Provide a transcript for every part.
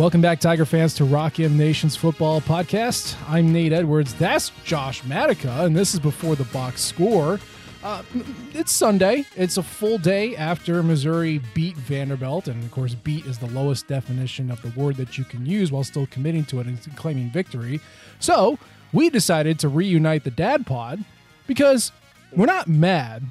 Welcome back, Tiger fans, to Rock M Nation's football podcast. I'm Nate Edwards. That's Josh Matejka, and this is before the box score. Uh, it's Sunday. It's a full day after Missouri beat Vanderbilt, and of course, beat is the lowest definition of the word that you can use while still committing to it and claiming victory. So we decided to reunite the Dad Pod because we're not mad.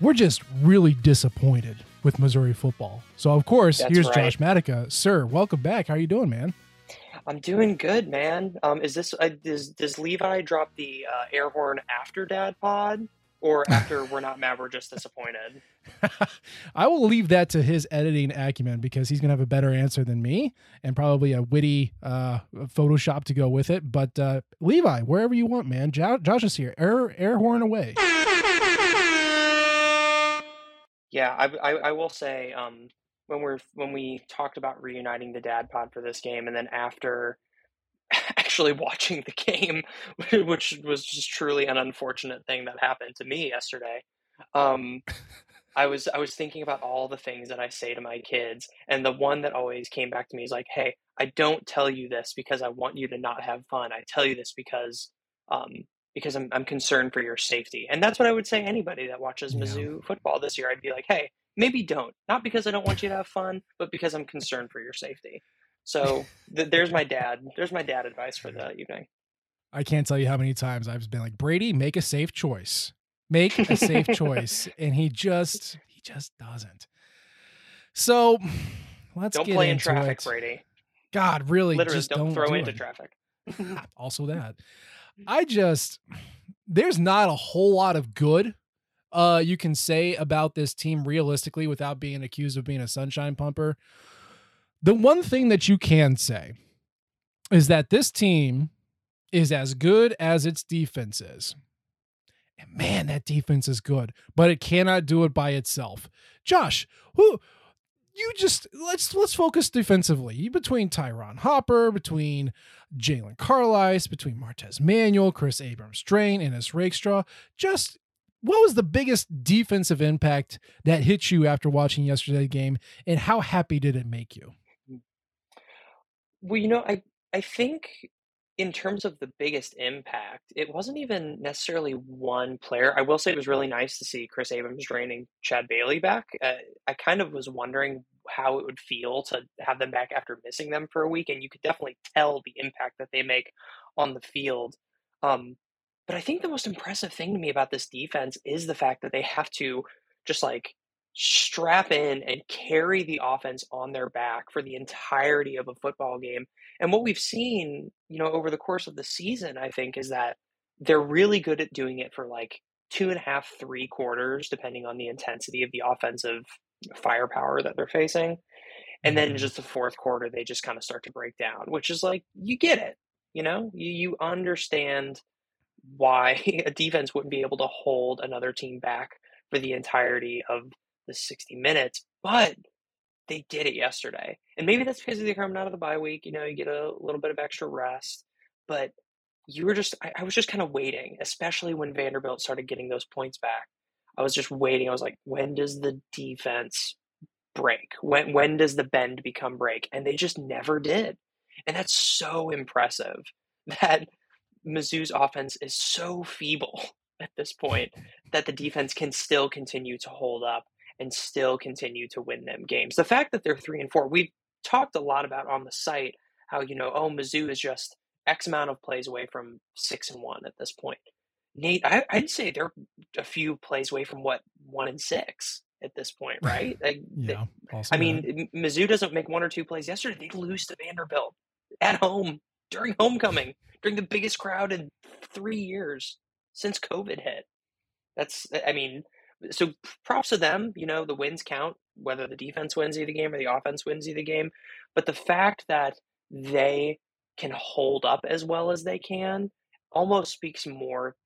We're just really disappointed with Missouri football. So of course, That's here's right. Josh Matejka, sir. Welcome back. How are you doing, man? I'm doing good, man. Um, is this uh, does does Levi drop the uh, air horn after Dad Pod or after we're not mad, we're just disappointed? I will leave that to his editing acumen because he's going to have a better answer than me and probably a witty uh, Photoshop to go with it. But uh, Levi, wherever you want, man. Jo- Josh is here. Air, air horn away. Yeah, I, I, I will say um, when we're when we talked about reuniting the Dad Pod for this game, and then after actually watching the game, which was just truly an unfortunate thing that happened to me yesterday. Um, I was I was thinking about all the things that I say to my kids, and the one that always came back to me is like, "Hey, I don't tell you this because I want you to not have fun. I tell you this because um, because I'm I'm concerned for your safety." And that's what I would say anybody that watches Yeah. Mizzou football this year. I'd be like, "Hey, maybe don't. Not because I don't want you to have fun, but because I'm concerned for your safety." So th- there's my dad. There's my dad advice for the evening. I can't tell you how many times I've been like, Brady, make a safe choice. Make a safe choice. And he just, he just doesn't. So let's Don't play in traffic, it. Brady. God, really, Literally, just don't, don't, throw do into it. traffic. also that i just there's not a whole lot of good uh you can say about this team realistically without being accused of being a sunshine pumper. The one thing that you can say is that this team is as good as its defense is. And man that defense is good but it cannot do it by itself. Josh who you just let's let's focus defensively between Ty'Ron Hopper, between Jaylon Carlies, between Martez Manuel, Kris Abrams-Draine, and Ennis Rakestraw. Just what was the biggest defensive impact that hit you after watching yesterday's game, and how happy did it make you? Well, you know, I I think in terms of the biggest impact, it wasn't even necessarily one player. I will say it was really nice to see Kris Abrams draining Chad Bailey back. Uh, I kind of was wondering how it would feel to have them back after missing them for a week, and you could definitely tell the impact that they make on the field. Um, but I think the most impressive thing to me about this defense is the fact that they have to just like strap in and carry the offense on their back for the entirety of a football game. And what we've seen, you know, over the course of the season, I think, is that they're really good at doing it for like two and a half, three quarters, depending on the intensity of the offensive firepower that they're facing. And then Mhm. just the fourth quarter, they just kind of start to break down, which is like, you get it. You know, you, you understand why a defense wouldn't be able to hold another team back for the entirety of the 60 minutes, but they did it yesterday. And maybe that's because they're coming out of the bye week. You know, you get a little bit of extra rest, but you were just, I, I was just kind of waiting, especially when Vanderbilt started getting those points back. I was just waiting. I was like, when does the defense break? When when does the bend become break? And they just never did. And that's so impressive that Mizzou's offense is so feeble at this point that the defense can still continue to hold up and still continue to win them games. The fact that they're three and four, we've talked a lot about on the site how, you know, oh, Mizzou is just X amount of plays away from six and one at this point. Nate, I, I'd say they're a few plays away from what one and six at this point, right? Like, they- Yeah, also I mean, M- Mizzou doesn't make one or two plays yesterday. They lose to Vanderbilt at home during homecoming, during the biggest crowd in three years since COVID hit. That's, I mean, so props to them. You know, the wins count, whether the defense wins you the game or the offense wins you the game. But the fact that they can hold up as well as they can almost speaks more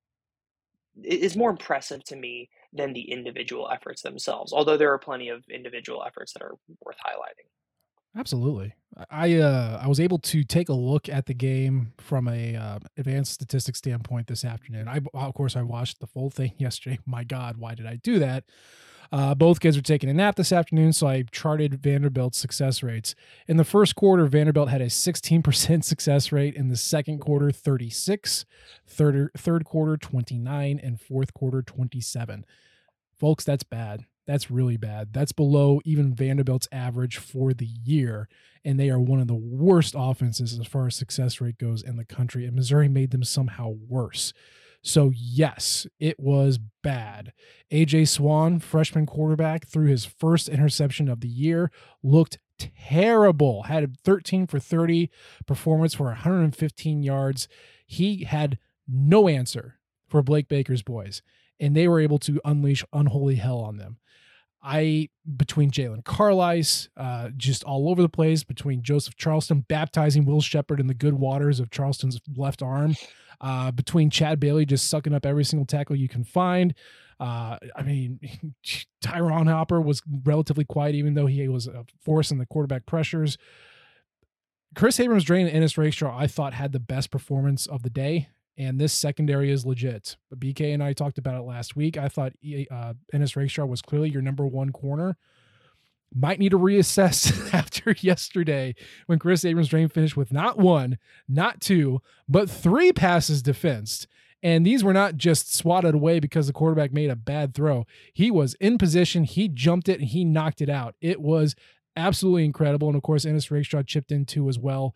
is more impressive to me than the individual efforts themselves. Although there are plenty of individual efforts that are worth highlighting. Absolutely. I uh I was able to take a look at the game from a uh, advanced statistics standpoint this afternoon. I of course I watched the full thing yesterday. My god, why did I do that? Uh, both kids were taking a nap this afternoon, so I charted Vanderbilt's success rates. In the first quarter, Vanderbilt had a 16% success rate. In the second quarter, 36, third, third quarter, 29, and fourth quarter, 27. Folks, that's bad. That's really bad. That's below even Vanderbilt's average for the year. And they are one of the worst offenses as far as success rate goes in the country. And Missouri made them somehow worse. So, yes, it was bad. AJ Swann, freshman quarterback, threw his first interception of the year, looked terrible. Had a 13 for 30 performance for 115 yards. He had no answer for Blake Baker's boys, and they were able to unleash unholy hell on them. I between Jaylon Carlies, uh, just all over the place, between Joseph Charleston baptizing Will Sheppard in the good waters of Charleston's left arm, uh, between Chad Bailey just sucking up every single tackle you can find. Uh, I mean, Ty'Ron Hopper was relatively quiet, even though he was a force in the quarterback pressures. Kris Abrams-Draine and Ennis Rakestraw, I thought, had the best performance of the day and this secondary is legit. But BK and I talked about it last week. I thought uh, Ennis Rakestraw was clearly your number one corner. Might need to reassess after yesterday when Kris Abrams-Draine finished with not one, not two, but three passes defensed. And these were not just swatted away because the quarterback made a bad throw. He was in position, he jumped it, and he knocked it out. It was absolutely incredible. And of course, Ennis Rakestraw chipped in too as well.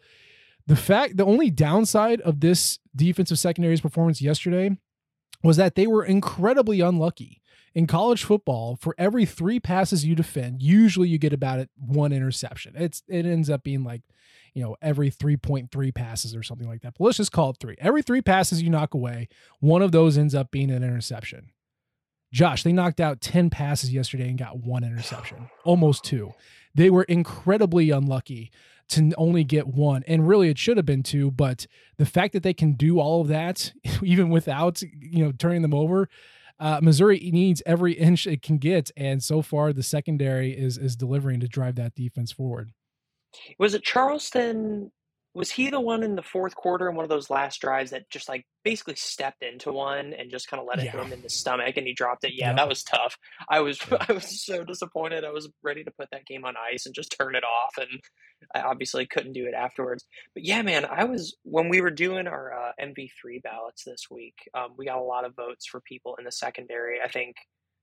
The fact, the only downside of this defensive secondary's performance yesterday was that they were incredibly unlucky. In college football, for every three passes you defend, usually you get about it one interception. It's it ends up being like, you know, every 3.3 passes or something like that. But let's just call it three. Every three passes you knock away, one of those ends up being an interception. Josh, they knocked out 10 passes yesterday and got one interception, almost two. They were incredibly unlucky to only get one. And really, it should have been two. But the fact that they can do all of that, even without you know turning them over, uh, Missouri needs every inch it can get. And so far, the secondary is is delivering to drive that defense forward. Was it Charleston was he the one in the fourth quarter in one of those last drives that just like basically stepped into one and just kind of let it yeah. hit him in the stomach and he dropped it? Yeah, yep. that was tough. I was I was so disappointed. I was ready to put that game on ice and just turn it off, and I obviously couldn't do it afterwards. But yeah, man, I was when we were doing our uh, MV3 ballots this week. Um, we got a lot of votes for people in the secondary. I think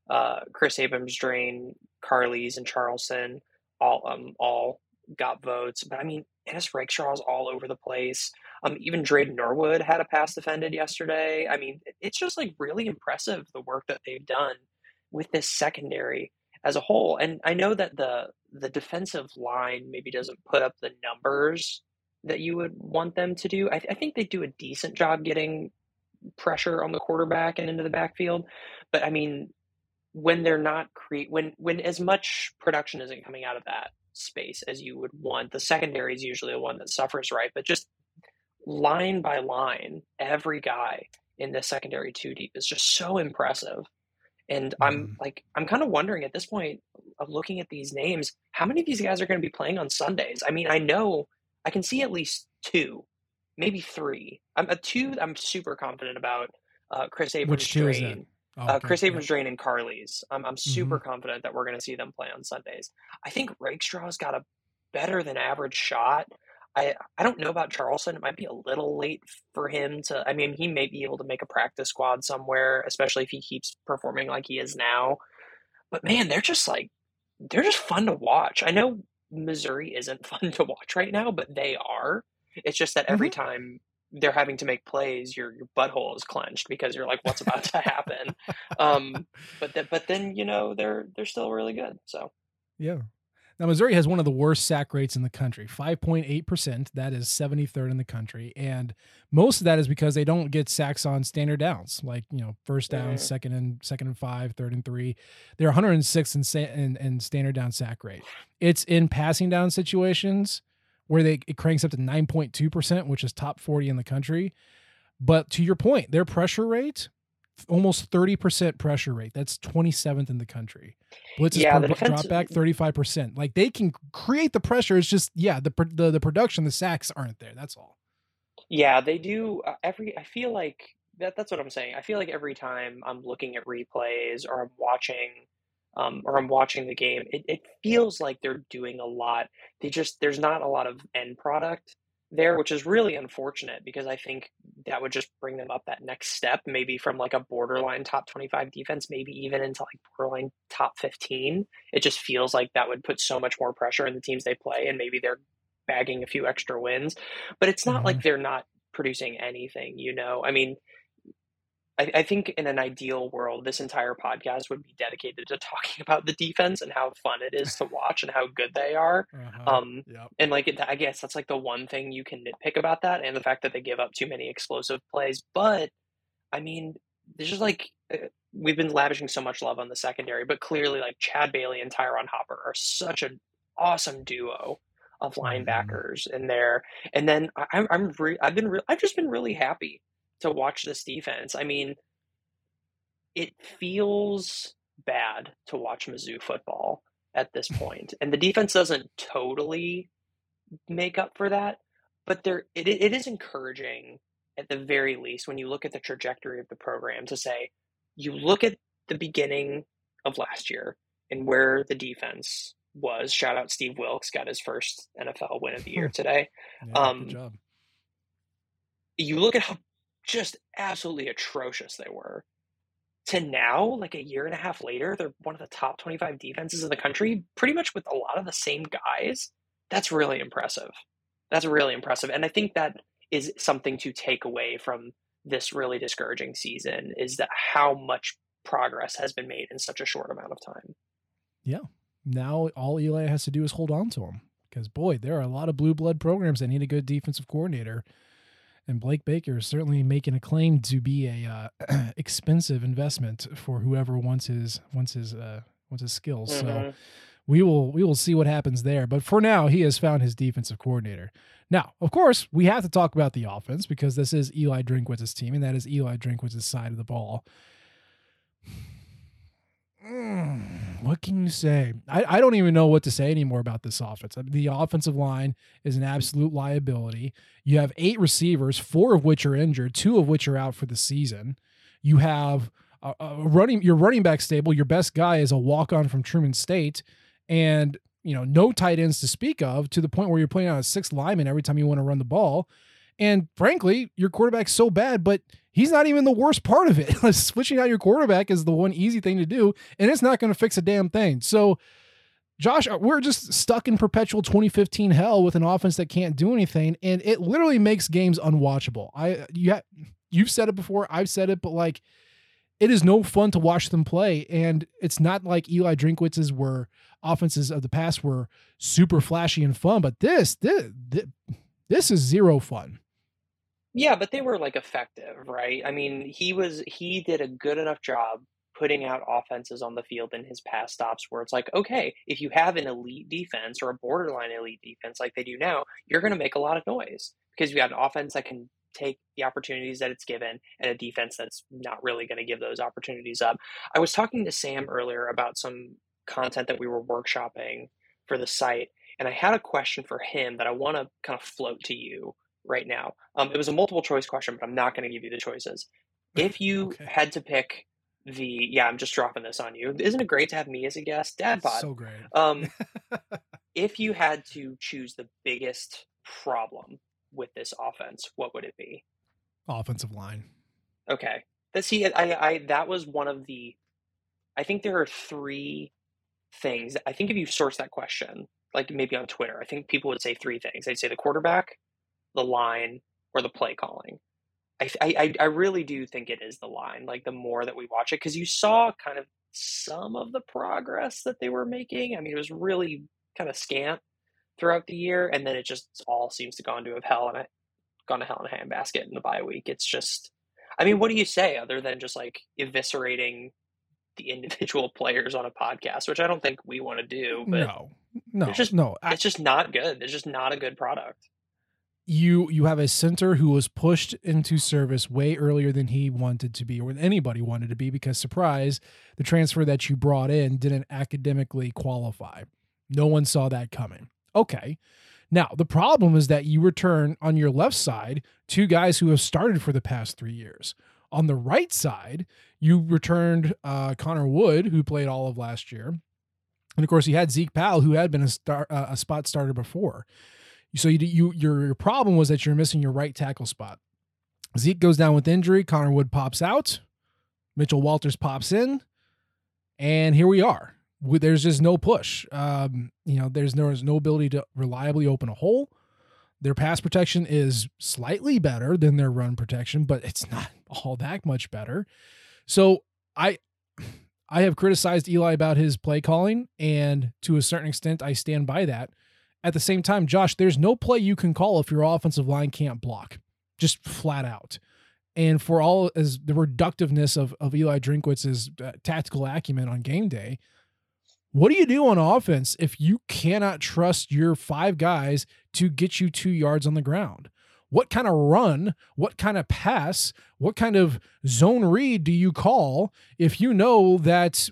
uh, Kris Abrams, Draine, Carlies, and Charleston all um all got votes. But I mean, Ennis Rakestraw's all over the place. Um, even Dreyden Norwood had a pass defended yesterday. I mean, it's just like really impressive the work that they've done with this secondary as a whole. And I know that the the defensive line maybe doesn't put up the numbers that you would want them to do. I, th- I think they do a decent job getting pressure on the quarterback and into the backfield. But I mean, when they're not create when when as much production isn't coming out of that space as you would want. The secondary is usually the one that suffers, right? But just line by line, every guy in the secondary two deep is just so impressive. And. I'm mm-hmm. like, I'm kind of wondering at this point of looking at these names, how many of these guys are going to be playing on Sundays? I mean, I know I can see at least two, maybe three. I'm a two. I'm super confident about uh, Kris Abrams. Which two is that? Oh, uh, Kris Abrams-Draine and Carlies. I'm, I'm super mm-hmm. confident that we're going to see them play on Sundays. I think Rakestraw's got a better than average shot. I I don't know about Charleston. It might be a little late for him to. I mean, he may be able to make a practice squad somewhere, especially if he keeps performing like he is now. But man, they're just like they're just fun to watch. I know Missouri isn't fun to watch right now, but they are. It's just that every mm-hmm. time they're having to make plays, your your butthole is clenched because you're like, what's about to happen? Um, but but then you know they're they're still really good. So yeah. Now Missouri has one of the worst sack rates in the country, five point eight percent. That is seventy third in the country, and most of that is because they don't get sacks on standard downs, like you know first down, mm. second and second and five, third and three. They're one hundred and six in, in in standard down sack rate. It's in passing down situations where they it cranks up to 9.2%, which is top 40 in the country. But to your point, their pressure rate, almost 30% pressure rate. That's 27th in the country. Blitzes yeah, per drop back 35%. Like they can create the pressure. It's just, yeah, the, the, the production, the sacks aren't there. That's all. Yeah, they do uh, every, I feel like that, that's what I'm saying. I feel like every time I'm looking at replays or I'm watching um, or I'm watching the game, it, it feels like they're doing a lot. They just there's not a lot of end product there, which is really unfortunate because I think that would just bring them up that next step, maybe from like a borderline top 25 defense, maybe even into like borderline top 15. It just feels like that would put so much more pressure in the teams they play, and maybe they're bagging a few extra wins. But it's not mm-hmm. like they're not producing anything, you know? I mean, I, I, think in an ideal world, this entire podcast would be dedicated to talking about the defense and how fun it is to watch and how good they are. Uh-huh. Um, yep. And like, I guess that's like the one thing you can nitpick about that, and the fact that they give up too many explosive plays. But I mean, there's just like uh, we've been lavishing so much love on the secondary, but clearly, like Chad Bailey and Ty'Ron Hopper are such an awesome duo of mm-hmm. linebackers in there. And then I, I'm re- I've been re- I've just been really happy to watch this defense. I mean, it feels bad to watch Mizzou football at this point, and the defense doesn't totally make up for that. But there, it, it is encouraging at the very least when you look at the trajectory of the program to say you look at the beginning of last year and where the defense was. Shout out Steve Wilks, got his first NFL win of the year today. Yeah, um, good job. You look at how just absolutely atrocious they were. To now, like a year and a half later, they're one of the top 25 defenses in the country, pretty much with a lot of the same guys. That's really impressive. That's really impressive. And I think that is something to take away from this really discouraging season is that how much progress has been made in such a short amount of time. Yeah. Now all Eli has to do is hold on to him because boy, there are a lot of blue blood programs that need a good defensive coordinator and Blake Baker is certainly making a claim to be a uh, expensive investment for whoever wants his wants his uh, wants his skills. Mm-hmm. So we will we will see what happens there. But for now, he has found his defensive coordinator. Now, of course, we have to talk about the offense because this is Eli Drinkwitz's team, and that is Eli Drinkwitz's side of the ball. What can you say? I, I don't even know what to say anymore about this offense. The offensive line is an absolute liability. You have eight receivers, four of which are injured, two of which are out for the season. You have a, a running your running back stable. Your best guy is a walk on from Truman State, and you know no tight ends to speak of. To the point where you're playing on a sixth lineman every time you want to run the ball. And frankly, your quarterback's so bad, but he's not even the worst part of it. Switching out your quarterback is the one easy thing to do, and it's not going to fix a damn thing. So, Josh, uh, we're just stuck in perpetual 2015 hell with an offense that can't do anything, and it literally makes games unwatchable. I you ha- you've said it before, I've said it, but like it is no fun to watch them play, and it's not like Eli Drinkwitz's were offenses of the past were super flashy and fun, but this this this is zero fun. Yeah, but they were like effective, right? I mean, he was he did a good enough job putting out offenses on the field in his past stops where it's like, okay, if you have an elite defense or a borderline elite defense like they do now, you're going to make a lot of noise because you have an offense that can take the opportunities that it's given and a defense that's not really going to give those opportunities up. I was talking to Sam earlier about some content that we were workshopping for the site, and I had a question for him that I want to kind of float to you right now. Um, it was a multiple choice question, but I'm not going to give you the choices. If you okay. had to pick the, yeah, I'm just dropping this on you. Isn't it great to have me as a guest? Dad pod. So great. Um, if you had to choose the biggest problem with this offense, what would it be? Offensive line. Okay. That see, I, I that was one of the. I think there are three things. I think if you source that question, like maybe on Twitter, I think people would say three things. They'd say the quarterback, the line or the play calling. I, I, I really do think it is the line. Like the more that we watch it, because you saw kind of some of the progress that they were making. I mean, it was really kind of scant throughout the year, and then it just all seems to go into a hell and a gone to hell in a handbasket in the bye week. It's just, I mean, what do you say other than just like eviscerating the individual players on a podcast, which I don't think we want to do. But no, no, it's just no. It's just not good. It's just not a good product you you have a center who was pushed into service way earlier than he wanted to be or than anybody wanted to be because surprise the transfer that you brought in didn't academically qualify no one saw that coming okay now the problem is that you return on your left side two guys who have started for the past three years On the right side, you returned uh, Connor Wood, who played all of last year. And of course, you had Zeke Powell, who had been a, star, uh, a spot starter before. So you, you your, problem was that you're missing your right tackle spot. Zeke goes down with injury. Connor Wood pops out. Mitchell Walters pops in. And here we are. There's just no push. Um, you know, there's, there's no ability to reliably open a hole. Their pass protection is slightly better than their run protection, but it's not all that much better. So I I have criticized Eli about his play calling, and to a certain extent, I stand by that. At the same time, Josh, there's no play you can call if your offensive line can't block, just flat out. And for all as the reductiveness of, of Eli Drinkwitz's uh, tactical acumen on game day, what do you do on offense if you cannot trust your five guys to get you two yards on the ground? What kind of run, what kind of pass, what kind of zone read do you call if you know that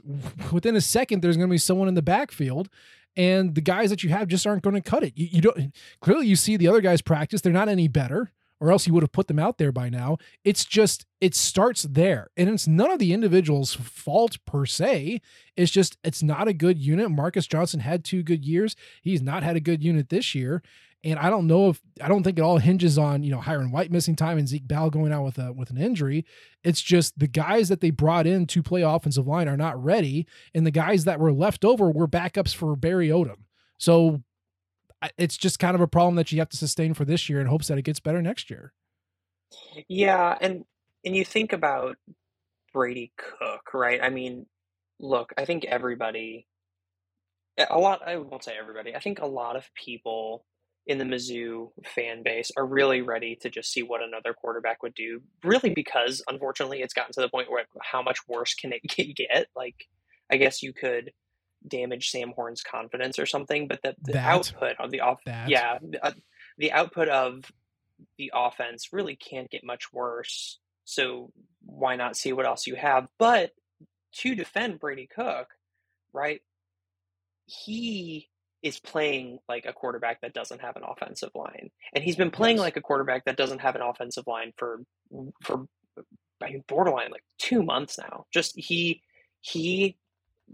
within a second there's going to be someone in the backfield and the guys that you have just aren't going to cut it? You, you don't clearly you see the other guys practice, they're not any better or else you would have put them out there by now. It's just it starts there. And it's none of the individual's fault per se. It's just it's not a good unit. Marcus Johnson had two good years. He's not had a good unit this year. And I don't know if I don't think it all hinges on, you know, Hyrin White missing time and Zeke Bell going out with a with an injury. It's just the guys that they brought in to play offensive line are not ready. And the guys that were left over were backups for Barry Odom. So it's just kind of a problem that you have to sustain for this year in hopes that it gets better next year. Yeah, and and you think about Brady Cook, right? I mean, look, I think everybody a lot I won't say everybody. I think a lot of people in the Mizzou fan base are really ready to just see what another quarterback would do. Really because unfortunately it's gotten to the point where how much worse can it get? Like I guess you could damage Sam Horn's confidence or something. But the, the output of the off, that. yeah, the, uh, the output of the offense really can't get much worse. So why not see what else you have? But to defend Brady Cook, right? He is playing like a quarterback that doesn't have an offensive line, and he's been playing yes. like a quarterback that doesn't have an offensive line for for I mean borderline like two months now. Just he he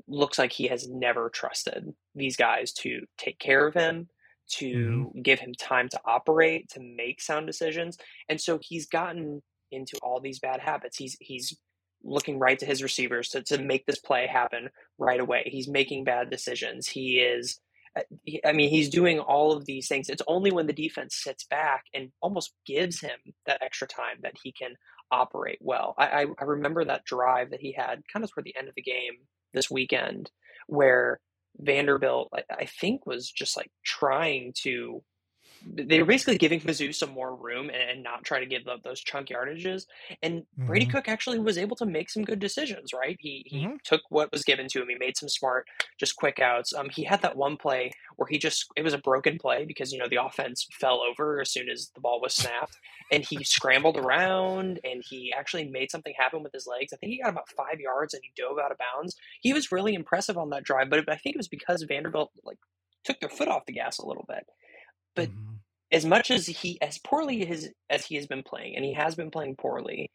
looks like he has never trusted these guys to take care of him, to mm-hmm. give him time to operate, to make sound decisions. And so he's gotten into all these bad habits. He's he's looking right to his receivers to, to make this play happen right away. He's making bad decisions. He is Uh, I mean, he's doing all of these things. It's only when the defense sits back and almost gives him that extra time that he can operate well. I, I, I remember that drive that he had kind of toward the end of the game this weekend where Vanderbilt, I, I think, was just like trying to they were basically giving Mizzou some more room and, and not try to give up those chunk yardages. And mm-hmm. Brady Cook actually was able to make some good decisions, right? He he mm-hmm. took what was given to him. He made some smart, just quick outs. Um, he had that one play where he just it was a broken play because you know the offense fell over as soon as the ball was snapped, and he scrambled around and he actually made something happen with his legs. I think he got about five yards and he dove out of bounds. He was really impressive on that drive, but I think it was because Vanderbilt like took their foot off the gas a little bit. But mm-hmm. As much as he, as poorly as as he has been playing, and he has been playing poorly,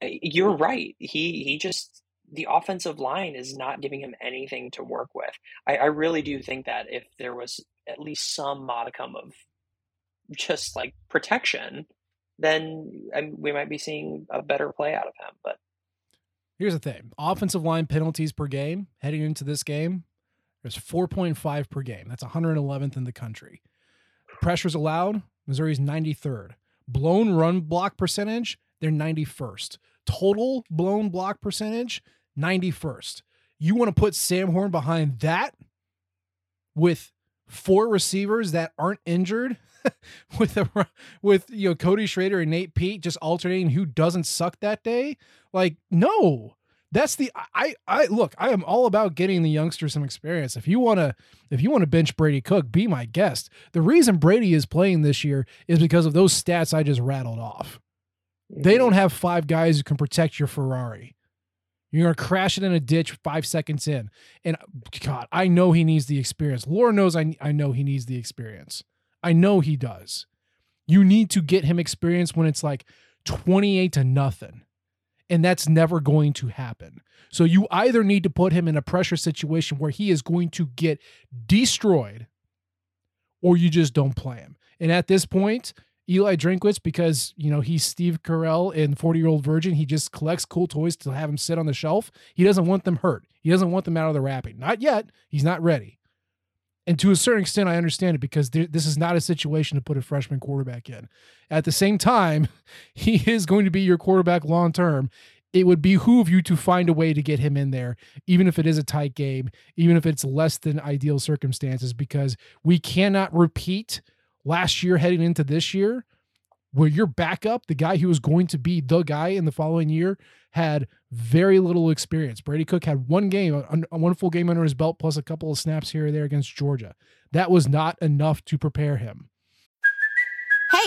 eh, you're right. He he just the offensive line is not giving him anything to work with. I, I really do think that if there was at least some modicum of just like protection, then I we might be seeing a better play out of him. But here's the thing: offensive line penalties per game heading into this game. There's 4.5 per game. That's 111th in the country. Pressures allowed, Missouri's 93rd. Blown run block percentage, they're 91st. Total blown block percentage, 91st. You want to put Sam Horn behind that with four receivers that aren't injured with a, with you know Cody Schrader and Nate Peat just alternating who doesn't suck that day? Like no that's the I I look, I am all about getting the youngsters some experience. If you want to if you want to bench Brady Cook, be my guest. The reason Brady is playing this year is because of those stats I just rattled off. They don't have five guys who can protect your Ferrari. You're going to crash it in a ditch 5 seconds in. And god, I know he needs the experience. Laura knows I I know he needs the experience. I know he does. You need to get him experience when it's like 28 to nothing And that's never going to happen. So you either need to put him in a pressure situation where he is going to get destroyed or you just don't play him. And at this point, Eli Drinkwitz, because you know he's Steve Carell in 40 Year Old Virgin, he just collects cool toys to have him sit on the shelf. He doesn't want them hurt. He doesn't want them out of the wrapping. Not yet. He's not ready. And to a certain extent, I understand it because this is not a situation to put a freshman quarterback in. At the same time, he is going to be your quarterback long term. It would behoove you to find a way to get him in there, even if it is a tight game, even if it's less than ideal circumstances, because we cannot repeat last year heading into this year where your backup, the guy who was going to be the guy in the following year, had very little experience. Brady Cook had one game, uh, one full game under his belt, plus a couple of snaps here or there against Georgia. That was not enough to prepare him.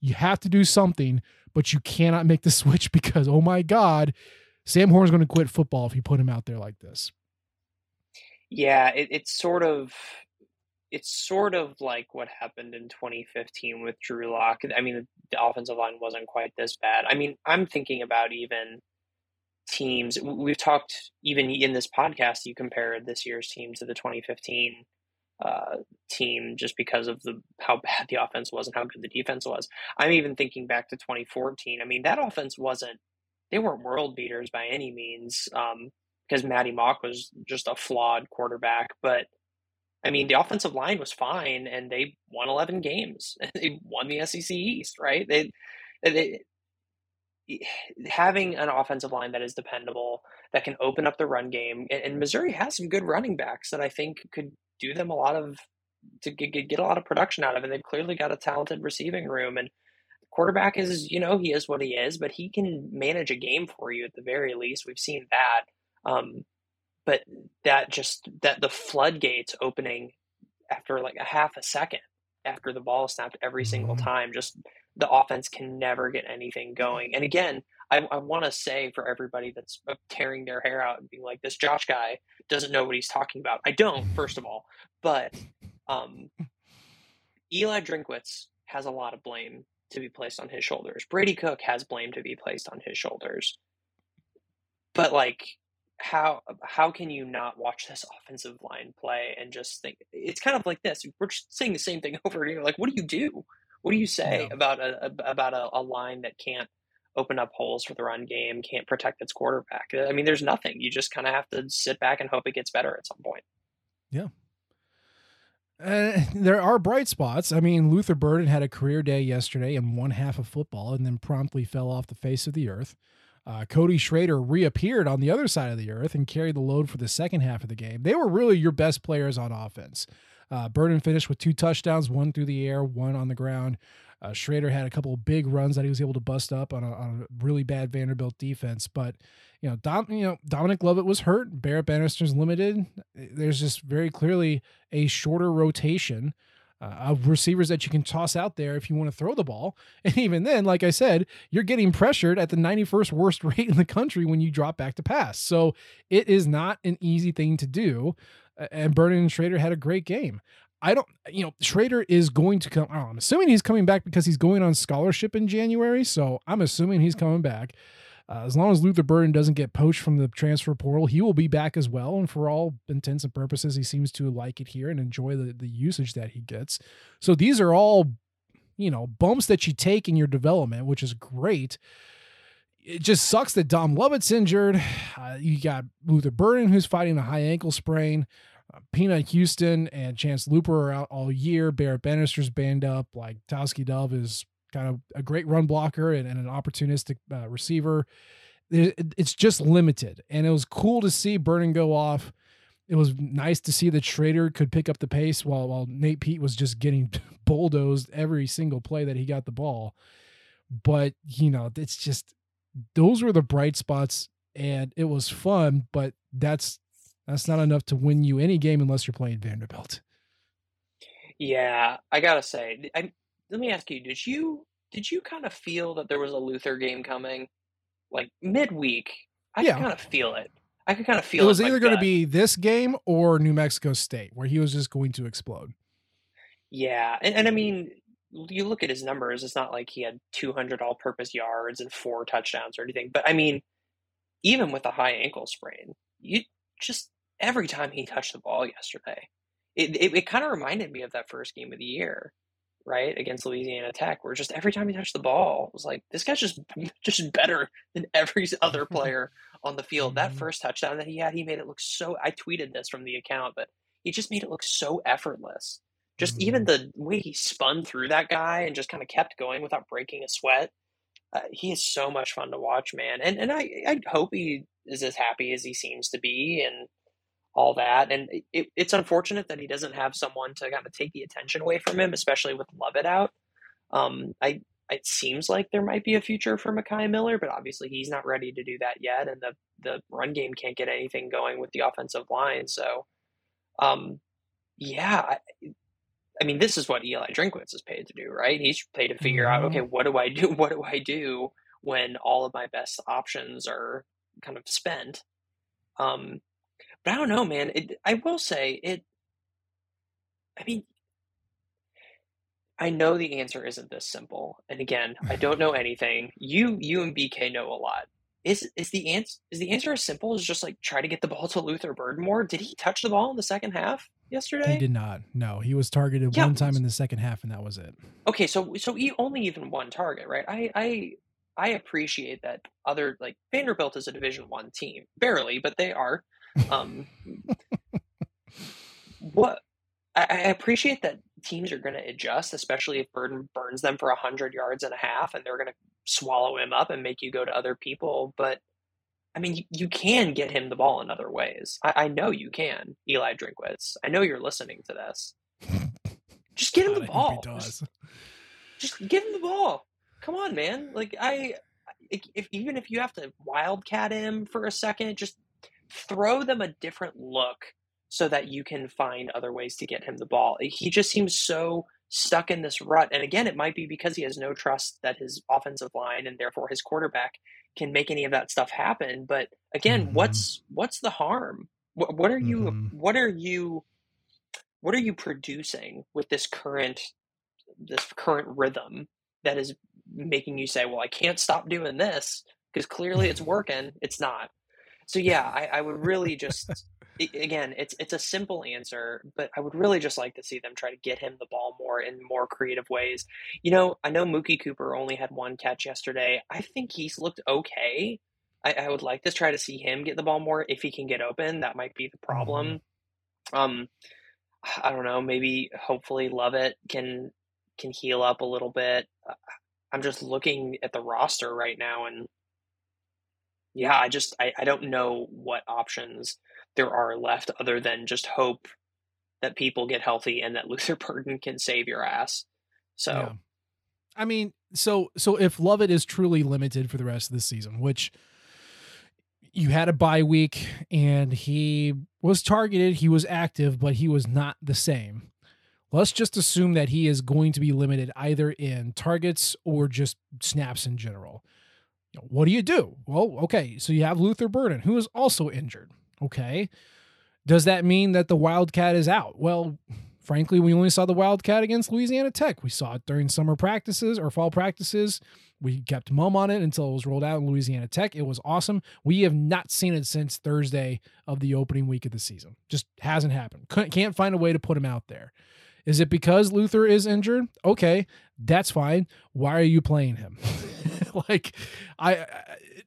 you have to do something, but you cannot make the switch because, oh my God, Sam Horn's going to quit football if you put him out there like this. Yeah, it, it's sort of it's sort of like what happened in 2015 with Drew Lock. I mean, the offensive line wasn't quite this bad. I mean, I'm thinking about even teams. We've talked even in this podcast. You compare this year's team to the 2015 uh, team just because of the how bad the offense was and how good the defense was. I'm even thinking back to 2014. I mean, that offense wasn't they weren't world beaters by any means um, because Maty Mauk was just a flawed quarterback. But I mean, the offensive line was fine, and they won 11 games. they won the SEC East, right? They, they having an offensive line that is dependable that can open up the run game and missouri has some good running backs that i think could do them a lot of to get, get a lot of production out of and They've clearly got a talented receiving room and quarterback is, you know, he is what he is, but he can manage a game for you at the very least. We've seen that. Um, but that just that the floodgates opening after like a half a second after the ball snapped every single mm-hmm. time, just the offense can never get anything going. And again, I, I want to say for everybody that's uh, tearing their hair out and being like, this Josh guy doesn't know what he's talking about. I don't, first of all. But um, Eli Drinkwitz has a lot of blame to be placed on his shoulders. Brady Cook has blame to be placed on his shoulders. But like how how can you not watch this offensive line play and just think it's kind of like this we're just saying the same thing over here like what do you do what do you say yeah. about a, about a, a line that can't open up holes for the run game, can't protect its quarterback. I mean, there's nothing. You just kind of have to sit back and hope it gets better at some point. Yeah. Uh, there are bright spots. I mean, Luther Burden had a career day yesterday in one half of football and then promptly fell off the face of the earth. Uh, Cody Schrader reappeared on the other side of the earth and carried the load for the second half of the game. They were really your best players on offense. Uh, Burden finished with two touchdowns, one through the air, one on the ground. Uh, Schrader had a couple big runs that he was able to bust up on a, on a really bad Vanderbilt defense, but you know, Dom, you know, Dominic Lovett was hurt. Barrett Bannister's limited. There's just very clearly a shorter rotation uh, of receivers that you can toss out there if you want to throw the ball. And even then, like I said, you're getting pressured at the 91st worst rate in the country when you drop back to pass. So it is not an easy thing to do. And Burden and Schrader had a great game. I don't, you know, Schrader is going to come. I'm assuming he's coming back because he's going on scholarship in January. So I'm assuming he's coming back. Uh, as long as Luther Burden doesn't get poached from the transfer portal, he will be back as well. And for all intents and purposes, he seems to like it here and enjoy the, the usage that he gets. So these are all, you know, bumps that you take in your development, which is great. It just sucks that Dom Lovett's injured. Uh, you got Luther Burden, who's fighting a high ankle sprain. Peanut Houston and Chance Luper are out all year. Barrett Bannister's banned up. Like Tauskie Dove is kind of a great run blocker and, and an opportunistic uh, receiver. It, it's just limited. And it was cool to see Burden go off. It was nice to see the Schrader could pick up the pace while while Nate Peat was just getting bulldozed every single play that he got the ball. But you know, it's just those were the bright spots and it was fun, but that's that's not enough to win you any game unless you're playing Vanderbilt. Yeah, I gotta say, I, let me ask you: Did you did you kind of feel that there was a Luther game coming, like midweek? I Yeah. kind of feel it. I could kind of feel It It was my either going to be this game or New Mexico State, where he was just going to explode. Yeah, and, and I mean, you look at his numbers. It's not like he had 200 all-purpose yards and four touchdowns or anything. But I mean, even with a high ankle sprain, you just every time he touched the ball yesterday, it it, it kind of reminded me of that first game of the year, right against Louisiana Tech, where just every time he touched the ball, it was like this guy's just just better than every other player on the field. That Mhm. first touchdown that he had, he made it look so. I tweeted this from the account, but he just made it look so effortless. Just even the way he spun through that guy and just kind of kept going without breaking a sweat. Uh, he is so much fun to watch, man. And and I I hope he is as happy as he seems to be and all that. And it- it, it's unfortunate that he doesn't have someone to kind of take the attention away from him, especially with Lovett out. Um, I it seems like there might be a future for Mekhi Miller, but obviously he's not ready to do that yet, and the the run game can't get anything going with the offensive line. So, um, yeah, I, I mean, this is what Eli Drinkwitz is paid to do, right? He's paid to figure out, Mhm. okay, what do I do? What do I do when all of my best options are kind of spent? Um, but I don't know, man. It, I will say it. I mean, I know the answer isn't this simple. And again, I don't know anything. You, you and BK know a lot. Is is the answer is the answer as simple as just like try to get the ball to Luther Burden more? Did he touch the ball in the second half yesterday? He did not. No, he was targeted Yeah. one time in the second half, and that was it. Okay, so so e- only even one target, right? I I I appreciate that other like Vanderbilt is a Division One team, barely, but they are. Um, what I, I appreciate that teams are going to adjust, especially if Burden burns them for hundred yards and a half, and they're going to swallow him up and make you go to other people. But I mean, you, you can get him the ball in other ways. I, I know you can, Eli Drinkwitz. I know you're listening to this. Just get him the I hope he ball. does. just give him the ball. Come on, man. Like I, if even if you have to wildcat him for a second, just throw them a different look so that you can find other ways to get him the ball. He just seems so stuck in this rut, and again, it might be because he has no trust that his offensive line and therefore his quarterback can make any of that stuff happen. But again, Mhm. what's what's the harm? What, what are you? Mhm. What are you? What are you producing with this current this current rhythm that is making you say, "Well, I can't stop doing this because clearly it's working." It's not. So yeah, I, I would really just again, it's it's a simple answer, but I would really just like to see them try to get him the ball more in more creative ways. You know, I know Mookie Cooper only had one catch yesterday. I think he's looked okay. I, I would like to try to see him get the ball more if he can get open. That might be the problem. Um, I don't know. Maybe hopefully Lovett can can heal up a little bit. I'm just looking at the roster right now, and yeah, I just I, I don't know what options there are left other than just hope that people get healthy and that Luther Burden can save your ass. So Yeah. I mean, so so if Lovett is truly limited for the rest of the season, which you had a bye week and he was targeted, he was active, but he was not the same. Let's just assume that he is going to be limited either in targets or just snaps in general. What do you do? Well, okay, so you have Luther Burden, who is also injured. Okay. Does that mean that the Wildcat is out? Well, frankly, we only saw the Wildcat against Louisiana Tech. We saw it during summer practices or fall practices. We kept mum on it until it was rolled out in Louisiana Tech. It was awesome. We have not seen it since Thursday of the opening week of the season. Just hasn't happened. Can't find a way to put him out there. Is it because Luther is injured? Okay, that's fine. Why are you playing him? like, I, I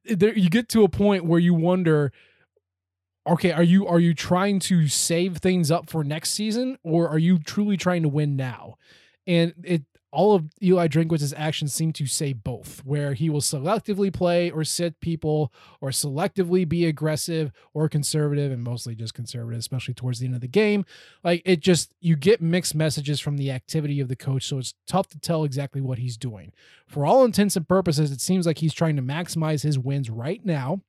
there, you get to a point where you wonder okay are you are you trying to save things up for next season or are you truly trying to win now and it all of Eli Drinkwitz's actions seem to say both, where he will selectively play or sit people, or selectively be aggressive or conservative, and mostly just conservative, especially towards the end of the game. Like it just, you get mixed messages from the activity of the coach, so it's tough to tell exactly what he's doing. For all intents and purposes, it seems like he's trying to maximize his wins right now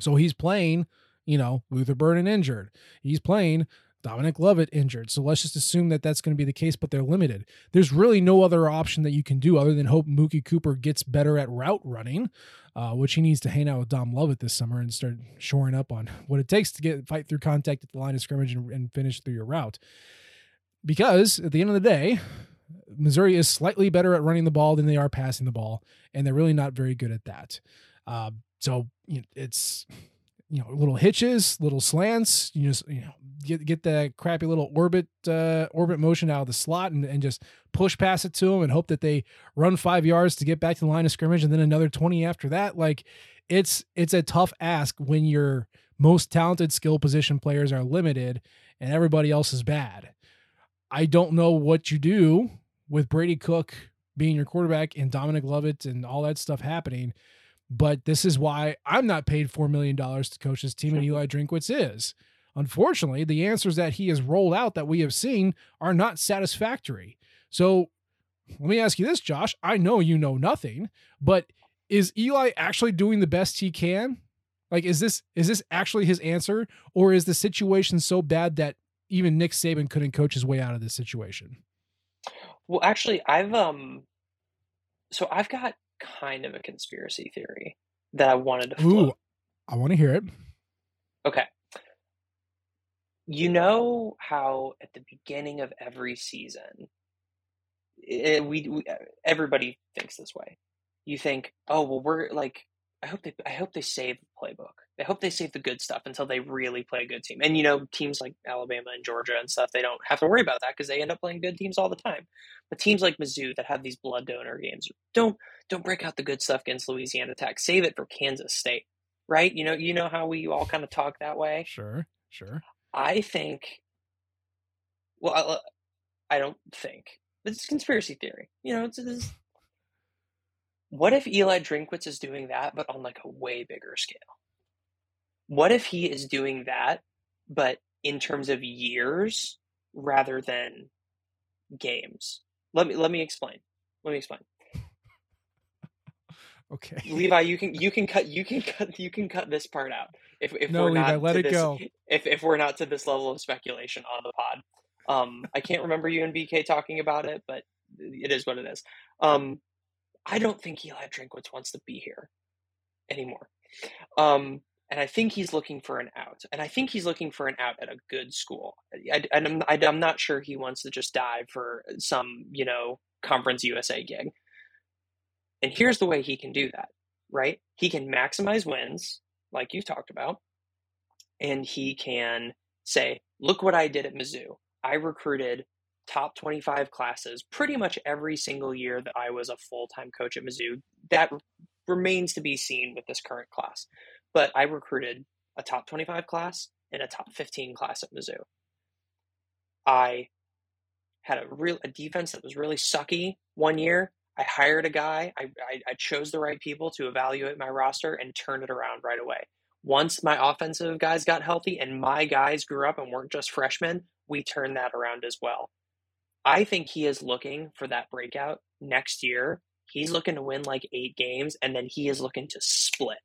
So he's playing, you know, Luther Burden injured. He's playing Dominic Lovett injured. So let's just assume that that's going to be the case, but they're limited. There's really no other option that you can do other than hope Mookie Cooper gets better at route running, uh, which he needs to hang out with Dom Lovett this summer and start shoring up on what it takes to get fight through contact at the line of scrimmage and, and finish through your route. Because at the end of the day, Missouri is slightly better at running the ball than they are passing the ball, and they're really not very good at that. Uh, so you know, it's you know little hitches, little slants. You just you know get get that crappy little orbit uh, orbit motion out of the slot and, and just push past it to them and hope that they run five yards to get back to the line of scrimmage and then another twenty after that. Like it's it's a tough ask when your most talented skill position players are limited and everybody else is bad. I don't know what you do with Brady Cook being your quarterback and Dominic Lovett and all that stuff happening. But this is why I'm not paid $4 million to coach this team, and Eli Drinkwitz is. Unfortunately, the answers that he has rolled out that we have seen are not satisfactory. So let me ask you this, Josh. I know you know nothing, but is Eli actually doing the best he can? Like, is this is this actually his answer, or is the situation so bad that even Nick Saban couldn't coach his way out of this situation? Well, actually, I've um, so I've got kind of a conspiracy theory that I wanted to float. Ooh, I want to hear it. Okay. You know how at the beginning of every season, it, we, we uh, everybody thinks this way. You think, oh well, we're like I hope they I hope they save the playbook. I hope they save the good stuff until they really play a good team. And you know, teams like Alabama and Georgia and stuff, they don't have to worry about that because they end up playing good teams all the time. But teams like Mizzou that have these blood donor games, don't don't break out the good stuff against Louisiana Tech. Save it for Kansas State, right? You know, you know how we all kind of talk that way. Sure, sure. I think. Well, I, uh, I don't think. It's a conspiracy theory. You know, it's, it's what if Eli Drinkwitz is doing that, but on like a way bigger scale? What if he is doing that, but in terms of years rather than games? Let me let me explain. Let me explain. Okay. Levi, you can you can cut you can cut you can cut this part out. If if no, we're Levi, not let it this, go. If if we're not to this level of speculation on the pod. Um I can't remember you and BK talking about it, but it is what it is. Um I don't think Eli Drinkwitz wants to be here anymore. Um, and I think he's looking for an out. And I think he's looking for an out at a good school. I, I'm, I, I'm not sure he wants to just dive for some, you know, Conference USA gig. And here's the way he can do that, right? He can maximize wins, like you talked about, and he can say, look what I did at Mizzou. I recruited top 25 classes pretty much every single year that I was a full time coach at Mizzou. That remains to be seen with this current class. But I recruited a top 25 class and a top 15 class at Mizzou. I had a real a defense that was really sucky one year. I hired a guy. I, I, I chose the right people to evaluate my roster and turn it around right away. Once my offensive guys got healthy and my guys grew up and weren't just freshmen, we turned that around as well. I think he is looking for that breakout next year. He's looking to win like eight games, and then he is looking to split.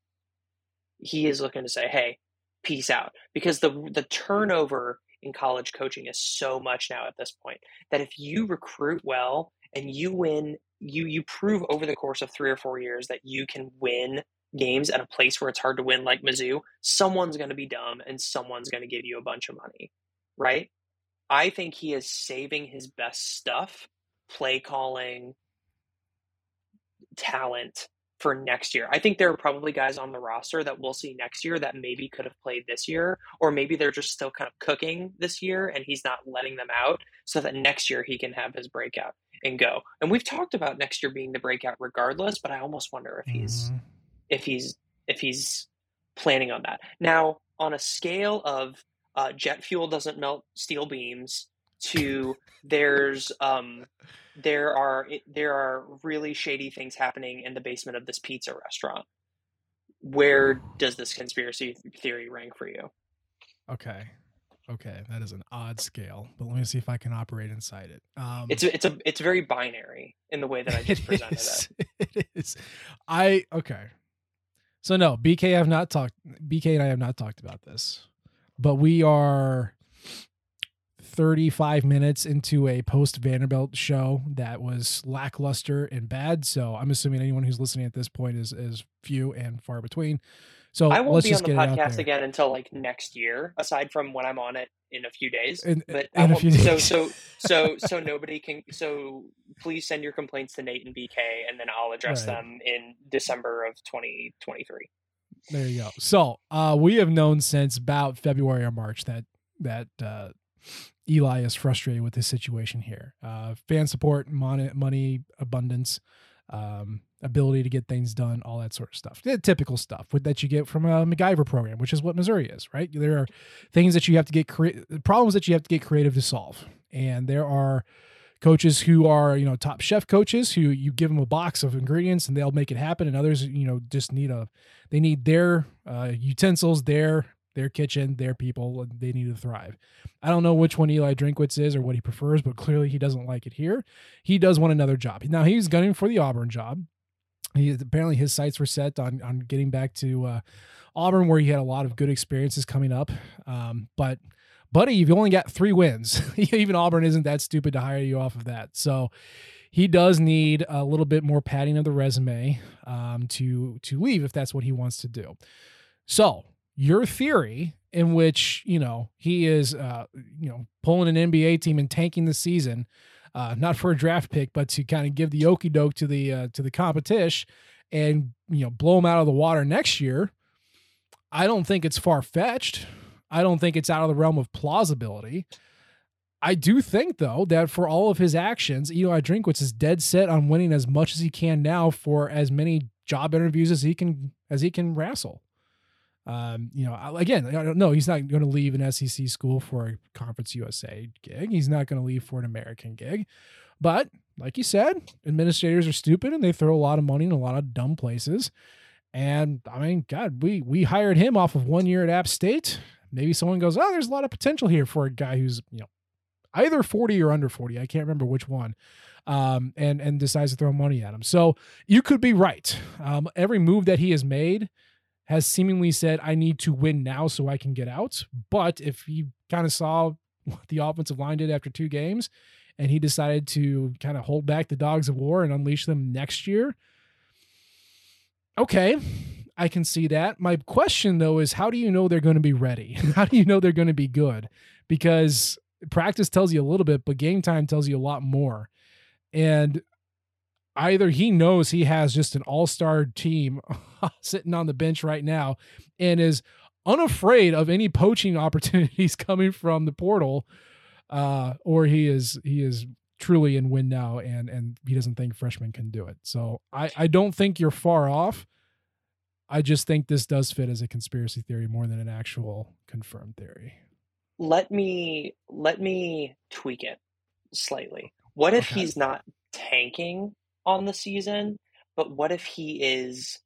He is looking to say, "Hey, peace out," because the the turnover in college coaching is so much now at this point that if you recruit well and you win, you you prove over the course of three or four years that you can win games at a place where it's hard to win, like Mizzou. Someone's going to be dumb, and someone's going to give you a bunch of money, right? I think he is saving his best stuff, play calling, talent for next year. I think there are probably guys on the roster that we'll see next year that maybe could have played this year, or maybe they're just still kind of cooking this year and he's not letting them out so that next year he can have his breakout and go. And we've talked about next year being the breakout regardless, but I almost wonder if he's mm-hmm. if he's if he's planning on that. Now, on a scale of uh, jet fuel doesn't melt steel beams to there's um, there are there are really shady things happening in the basement of this pizza restaurant. Where does this conspiracy theory rank for you? Okay. Okay, that is an odd scale, but let me see if I can operate inside it. Um, it's it's a it's very binary in the way that I just it presented is, it. It is. I okay. So no, BK have not talked. BK and I have not talked about this, but we are 35 minutes into a post Vanderbilt show that was lackluster and bad. So I'm assuming anyone who's listening at this point is is few and far between. So I won't let's be just on the get it out podcast again until like next year, aside from when I'm on it in a few days. In- but in I a won't, few so days. so so so nobody can. So please send your complaints to Nate and BK, and then I'll address Right. them in December of 2023. There you go. So uh, we have known since about February or March that that uh, Eli is frustrated with this situation here. Uh, fan support, money, money abundance, um, ability to get things done, all that sort of stuff. The typical stuff that you get from a MacGyver program, which is what Missouri is, right? There are things that you have to get crea- problems that you have to get creative to solve, and there are coaches who are you know top chef coaches who you give them a box of ingredients and they'll make it happen and others you know just need a they need their uh, utensils their their kitchen their people and they need to thrive i don't know which one eli drinkwitz is or what he prefers but clearly he doesn't like it here he does want another job now he's gunning for the auburn job he apparently his sights were set on on getting back to uh, auburn where he had a lot of good experiences coming up um, but buddy, you've only got three wins. Even Auburn isn't that stupid to hire you off of that. So he does need a little bit more padding of the resume um, to to leave if that's what he wants to do. So your theory in which you know he is uh, you know pulling an NBA team and tanking the season, uh, not for a draft pick, but to kind of give the okey doke to the uh, to the competition and you know blow them out of the water next year. I don't think it's far fetched. I don't think it's out of the realm of plausibility. I do think, though, that for all of his actions, Eli Drinkwitz is dead set on winning as much as he can now for as many job interviews as he can as he can wrestle. Um, you know, again, I don't know. He's not going to leave an SEC school for a Conference USA gig. He's not going to leave for an American gig. But like you said, administrators are stupid and they throw a lot of money in a lot of dumb places. And I mean, God, we we hired him off of one year at App State. Maybe someone goes, oh, there's a lot of potential here for a guy who's you know either 40 or under 40. I can't remember which one. Um, and and decides to throw money at him. So you could be right. Um, every move that he has made has seemingly said, I need to win now so I can get out. But if he kind of saw what the offensive line did after two games and he decided to kind of hold back the dogs of war and unleash them next year, okay, I can see that. My question though is how do you know they're going to be ready? how do you know they're going to be good? Because practice tells you a little bit, but game time tells you a lot more. And either he knows he has just an all-star team sitting on the bench right now and is unafraid of any poaching opportunities coming from the portal uh or he is he is truly in win now and and he doesn't think freshmen can do it so i i don't think you're far off i just think this does fit as a conspiracy theory more than an actual confirmed theory Let me let me tweak it slightly. What if Okay. he's not tanking on the season, but what if he is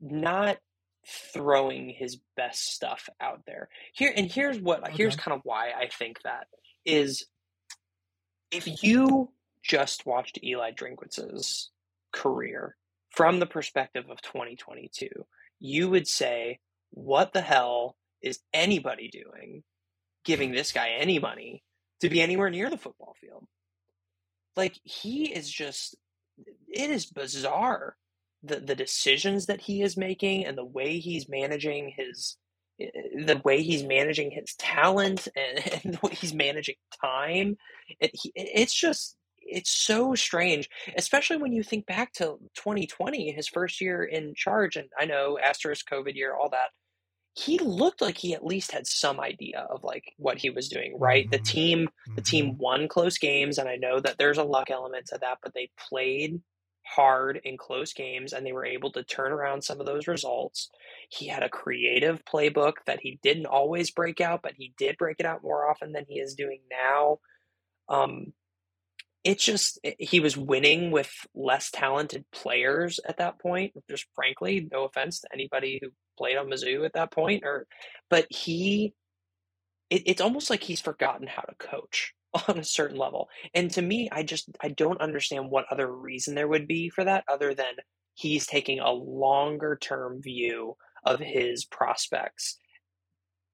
not throwing his best stuff out there? Here and here's what here's kind of why I think that is if you just watched Eli Drinkwitz's career from the perspective of 2022, you would say, what the hell is anybody doing giving this guy any money to be anywhere near the football field? Like he is just it is bizarre the the decisions that he is making and the way he's managing his eh, eh, the way he's managing his talent and, and the way he's managing time eh, it, he, it's just it's so strange especially when you think back to 2020 his first year in charge and i know asterisk covid year all that he looked like he at least had some idea of like what he was doing right? The Mhm. team the team won close games and i know that there's a luck element to that but they played hard in close games and they were able to turn around some of those results. He had a creative playbook that he didn't always break out but he did break it out more often than he is doing now. Um it just he was winning with less talented players at that point just frankly no offense to anybody who played on mizzou at that point or but he it, it's almost like he's forgotten how to coach on a certain level and to me i just i don't understand what other reason there would be for that other than he's taking a longer term view of his prospects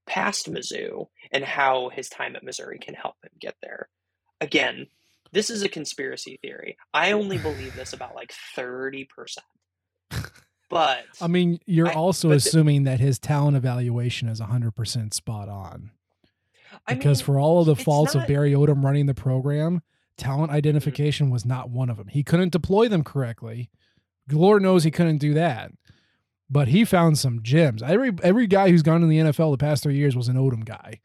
past Mizzou and how his time at Missouri can help him get there. Again, this is a conspiracy theory. I only believe this about like 30%. But I mean, you're I- also assuming that his talent evaluation is 100% spot on. I Because mean, for all of the faults not- of Barry Odom running the program, talent identification was not one of them. He couldn't deploy them correctly. Lord knows he couldn't do that. But he found some gems. Every every guy who's gone to the NFL the past three years was an Odom guy.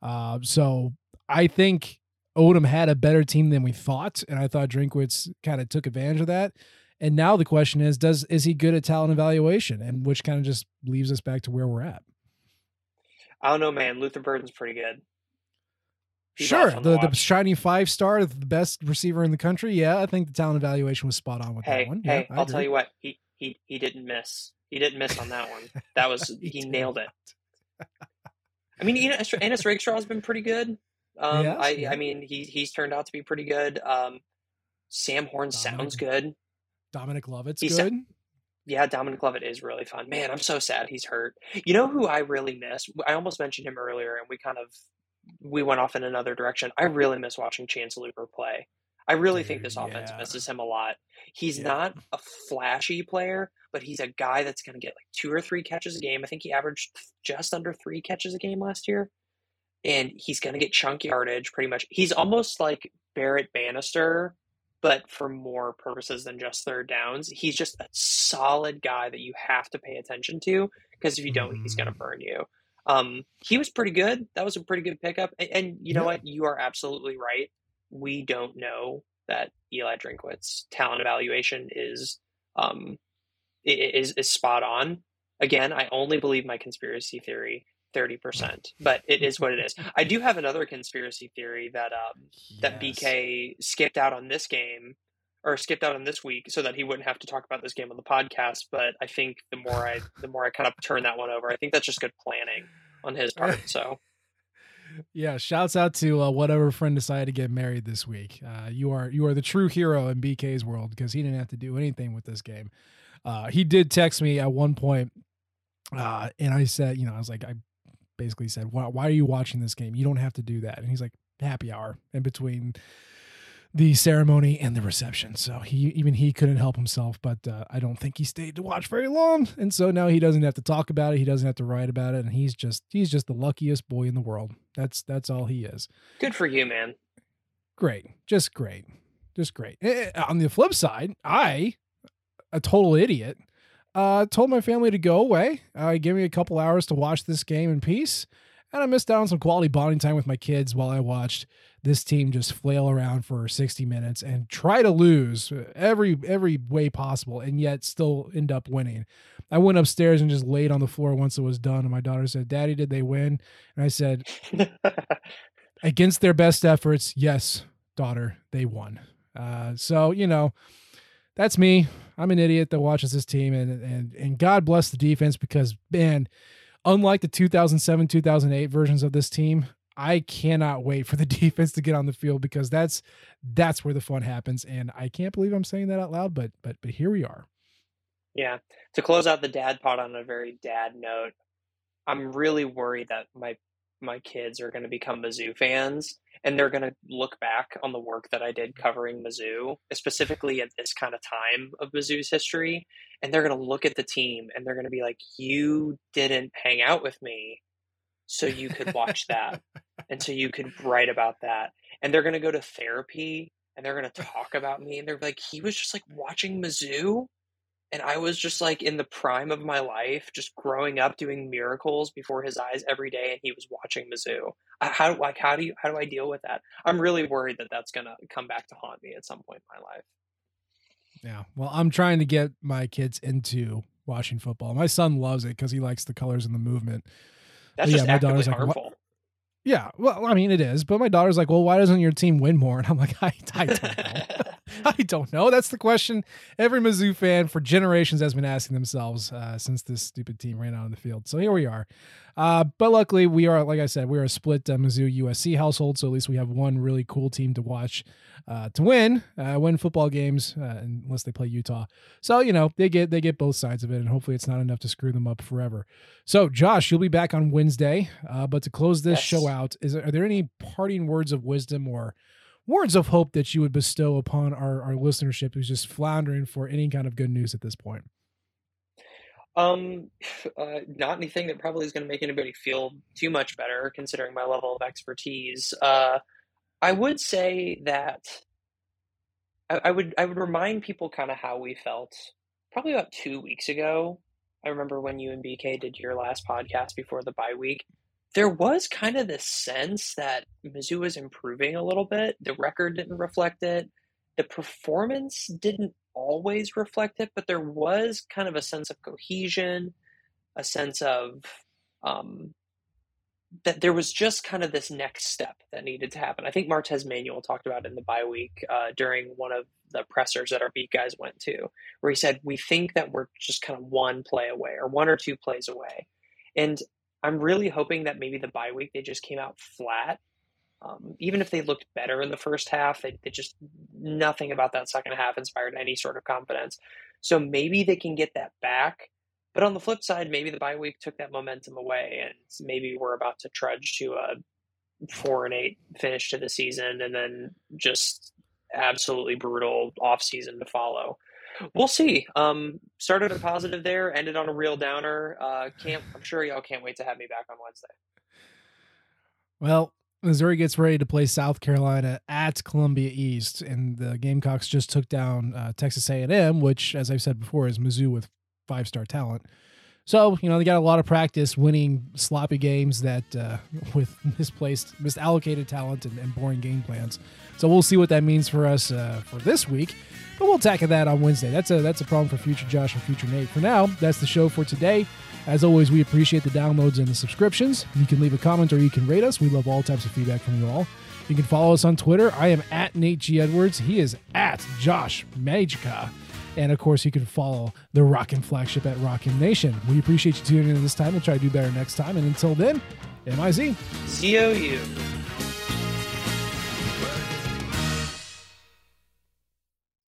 Uh, so I think Odom had a better team than we thought, and I thought Drinkwitz kind of took advantage of that. And now the question is, does is he good at talent evaluation? And which kind of just leaves us back to where we're at. I don't know, man. Luther Burden's pretty good. He's sure, to the, the shiny five star, the best receiver in the country. Yeah, I think the talent evaluation was spot on with Hey, that one. hey, yeah, I'll tell you what. He he he didn't miss. He didn't miss on that one. That was He he nailed it. I mean, Ennis, Ennis Rakestraw's been pretty good. Um, Yes, I yeah. I mean, he he's turned out to be pretty good. Um, Sam Horn sounds good. Dominic Lovett's He's- good. Yeah, Dominic Lovett is really fun. Man, I'm so sad he's hurt. You know who I really miss? I almost mentioned him earlier, and we kind of we went off in another direction. I really miss watching Chance Luper play. I really think this offense yeah. misses him a lot. He's Yeah. not a flashy player, but he's a guy that's going to get like two or three catches a game. I think he averaged just under three catches a game last year. And he's going to get chunk yardage pretty much. He's almost like Barrett Bannister, but for more purposes than just third downs. He's just a solid guy that you have to pay attention to because if you don't, he's going to burn you. Um, he was pretty good. That was a pretty good pickup. And, and you know what? You are absolutely right. We don't know that Eli Drinkwitz's talent evaluation is um, is is spot on. Again, I only believe my conspiracy theory thirty percent, but it is what it is. I do have another conspiracy theory that um, that BK skipped out on this game or skipped out on this week so that he wouldn't have to talk about this game on the podcast. But I think the more I the more I kind of turn that one over, I think that's just good planning on his part. So Yeah, shouts out to uh, whatever friend decided to get married this week. Uh, you are you are the true hero in BK's world because he didn't have to do anything with this game. Uh, he did text me at one point, uh, and I said, you know, I was like, I basically said, why, why are you watching this game? You don't have to do that. And he's like, happy hour in between the ceremony and the reception. So he even he couldn't help himself, but uh, I don't think he stayed to watch very long. And so now he doesn't have to talk about it. He doesn't have to write about it, and he's just he's just the luckiest boy in the world. That's that's all he is. good for you, man. Great, just great, just great. Eh, eh, On the flip side, I, a total idiot, uh, told my family to go away. Uh, give me a couple hours to watch this game in peace, and I missed out on some quality bonding time with my kids while I watched this team just flail around for 60 minutes and try to lose every every way possible, and yet still end up winning. I went upstairs and just laid on the floor once it was done, and my daughter said, "Daddy, did they win?" And I said, against their best efforts, yes, daughter, they won. Uh, so you know, that's me. I'm an idiot that watches this team, and and and God bless the defense because man, unlike the 2007 2008 versions of this team, I cannot wait for the defense to get on the field because that's that's where the fun happens. And I can't believe I'm saying that out loud, but but but here we are. Yeah. To close out the dad pod on a very dad note, I'm really worried that my my kids are going to become Mizzou fans and they're going to look back on the work that I did covering Mizzou, specifically at this kind of time of Mizzou's history, and they're going to look at the team and they're going to be like, "You didn't hang out with me, so you could watch that, and so you could write about that." And they're going to go to therapy and they're going to talk about me, and they're like, "He was just like watching Mizzou." And I was just like in the prime of my life, just growing up doing miracles before his eyes every day, and he was watching Mizzou. I- How like how do you how do I deal with that? I'm really worried that that's gonna come back to haunt me at some point in my life. Yeah. Well, I'm trying to get my kids into watching football. My son loves it because he likes the colors and the movement. That's Yeah, just my daughter's like, "What?" harmful. Yeah, well, I mean, it is, but my daughter's like, "Well, why doesn't your team win more?" And I'm like, "I, I don't know." I don't know. That's the question every Mizzou fan for generations has been asking themselves uh, since this stupid team ran out on the field. So here we are. Uh, but luckily, we are, like I said, we are a split uh, Mizzou USC household. So at least we have one really cool team to watch uh, to win, uh, win football games, uh, unless they play Utah. So you know they get they get both sides of it, and hopefully it's not enough to screw them up forever. So Josh, you'll be back on Wednesday. Uh, but to close this Yes. show out, is are there any parting words of wisdom or words of hope that you would bestow upon our, our listenership who's just floundering for any kind of good news at this point? Um, uh, not anything that probably is going to make anybody feel too much better, considering my level of expertise. Uh, I would say that I, I would I would remind people kind of how we felt probably about two weeks ago. I remember when you and BK did your last podcast before the bye week. There was kind of this sense that Mizzou was improving a little bit. The record didn't reflect it. The performance didn't always reflect it, but there was kind of a sense of cohesion, a sense of um, that there was just kind of this next step that needed to happen. I think Martez Manuel talked about in the bye week uh, during one of the pressers that our beat guys went to, where he said, We think that we're just kind of one play away or one or two plays away. And I'm really hoping that maybe the bye week they just came out flat. Um, even if they looked better in the first half, they, they just nothing about that second half inspired any sort of confidence. So maybe they can get that back. But on the flip side, maybe the bye week took that momentum away, and maybe we're about to trudge to a four and eight finish to the season, and then just absolutely brutal off season to follow. We'll see. Um, started a positive there, ended on a real downer. Uh, can't I'm sure y'all can't wait to have me back on Wednesday. Well, Missouri gets ready to play South Carolina at Columbia East, and the Gamecocks just took down uh, Texas A&M, which, as I've said before, is Mizzou with five-star talent. So you know they got a lot of practice winning sloppy games that uh, with misplaced, misallocated talent and, and boring game plans. So we'll see what that means for us uh, for this week. But we'll tackle that on Wednesday. That's a that's a problem for future Josh and future Nate. For now, that's the show for today. As always, we appreciate the downloads and the subscriptions. You can leave a comment or you can rate us. We love all types of feedback from you all. You can follow us on Twitter. I am at Nate G. Edwards. He is at Josh Matejka. And of course, you can follow the Rock M Flagship at Rock M Nation. We appreciate you tuning in this time. We'll try to do better next time. And until then, MIZ. COU.